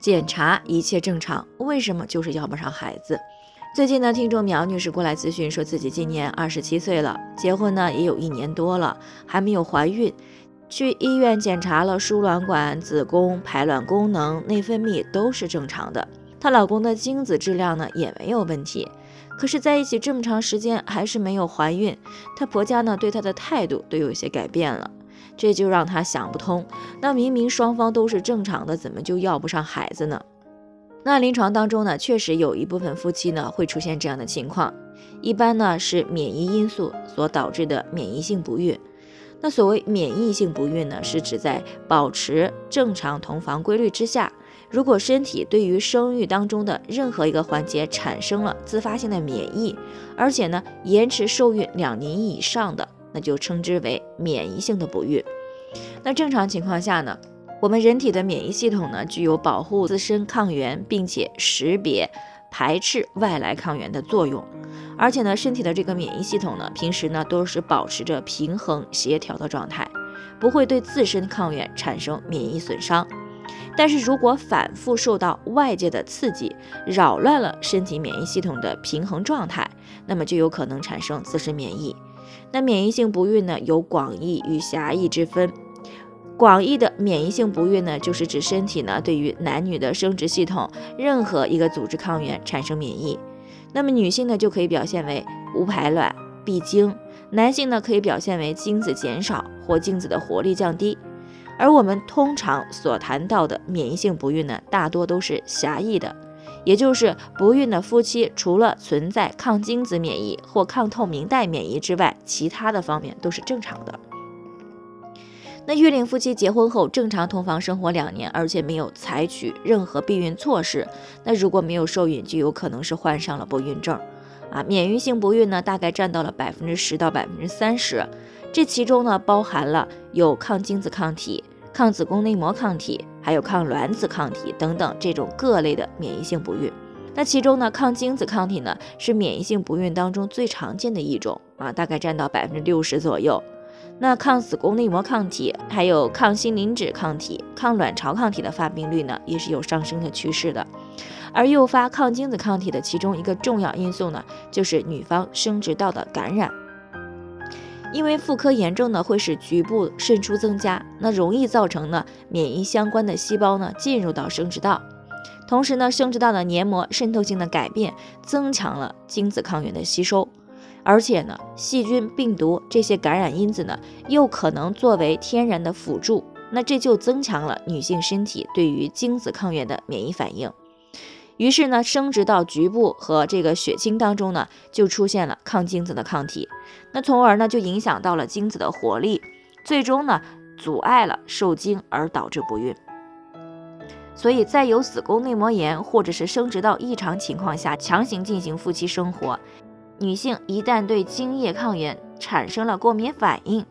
检查一切正常，为什么就是要不上孩子？最近呢，听众苗女士过来咨询，说自己今年二十七岁了，结婚呢也有一年多了，还没有怀孕。去医院检查了输卵管、子宫、排卵功能、内分泌都是正常的，她老公的精子质量呢也没有问题，可是在一起这么长时间还是没有怀孕，她婆家呢对她的态度都有些改变了，这就让她想不通，那明明双方都是正常的，怎么就要不上孩子呢？那临床当中呢，确实有一部分夫妻呢会出现这样的情况，一般呢是免疫因素所导致的免疫性不孕。那所谓免疫性不孕呢，是指在保持正常同房规律之下，如果身体对于生育当中的任何一个环节产生了自发性的免疫，而且呢延迟受孕两年以上的，那就称之为免疫性的不孕。那正常情况下呢，我们人体的免疫系统呢具有保护自身抗原，并且识别。排斥外来抗原的作用，而且呢，身体的这个免疫系统呢，平时呢都是保持着平衡协调的状态，不会对自身抗原产生免疫损伤。但是如果反复受到外界的刺激，扰乱了身体免疫系统的平衡状态，那么就有可能产生自身免疫。那免疫性不孕呢，有广义与狭义之分。广义的免疫性不孕呢，就是指身体呢对于男女的生殖系统任何一个组织抗原产生免疫。那么女性呢就可以表现为无排卵、闭经；男性呢可以表现为精子减少或精子的活力降低。而我们通常所谈到的免疫性不孕呢，大多都是狭义的，也就是不孕的夫妻除了存在抗精子免疫或抗透明带免疫之外，其他的方面都是正常的。那育龄夫妻结婚后正常同房生活两年，而且没有采取任何避孕措施，那如果没有受孕，就有可能是患上了不孕症。啊，免疫性不孕呢，大概占到了百分之十到百分之三十，这其中呢包含了有抗精子抗体、抗子宫内膜抗体，还有抗卵子抗体等等这种各类的免疫性不孕。那其中呢，抗精子抗体呢是免疫性不孕当中最常见的一种啊，大概占到百分之六十左右。那抗子宫内膜抗体，还有抗心磷脂抗体、抗卵巢抗体的发病率呢，也是有上升的趋势的。而诱发抗精子抗体的其中一个重要因素呢，就是女方生殖道的感染。因为妇科炎症呢，会使局部渗出增加，那容易造成呢免疫相关的细胞呢进入到生殖道，同时呢生殖道的黏膜渗透性的改变，增强了精子抗原的吸收。而且呢，细菌、病毒这些感染因子呢，又可能作为天然的辅助，那这就增强了女性身体对于精子抗原的免疫反应。于是呢，生殖道局部和这个血清当中呢，就出现了抗精子的抗体，那从而呢，就影响到了精子的活力，最终呢，阻碍了受精而导致不孕。所以在有子宫内膜炎或者是生殖道异常情况下，强行进行夫妻生活。女性一旦对精液抗原产生了过敏反应，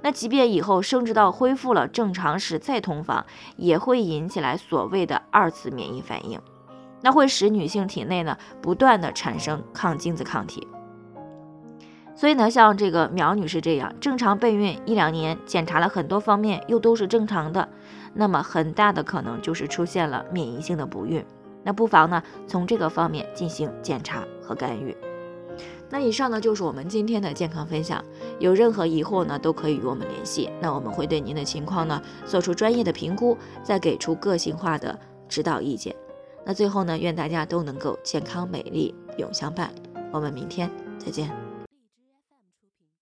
那即便以后生殖道恢复了正常时再同房，也会引起来所谓的二次免疫反应，那会使女性体内呢不断的产生抗精子抗体。所以呢，像这个苗女士这样正常备孕一两年，检查了很多方面又都是正常的，那么很大的可能就是出现了免疫性的不孕。那不妨呢从这个方面进行检查和干预。那以上呢就是我们今天的健康分享，有任何疑惑呢都可以与我们联系，那我们会对您的情况呢做出专业的评估，再给出个性化的指导意见。那最后呢，愿大家都能够健康美丽永相伴，我们明天再见。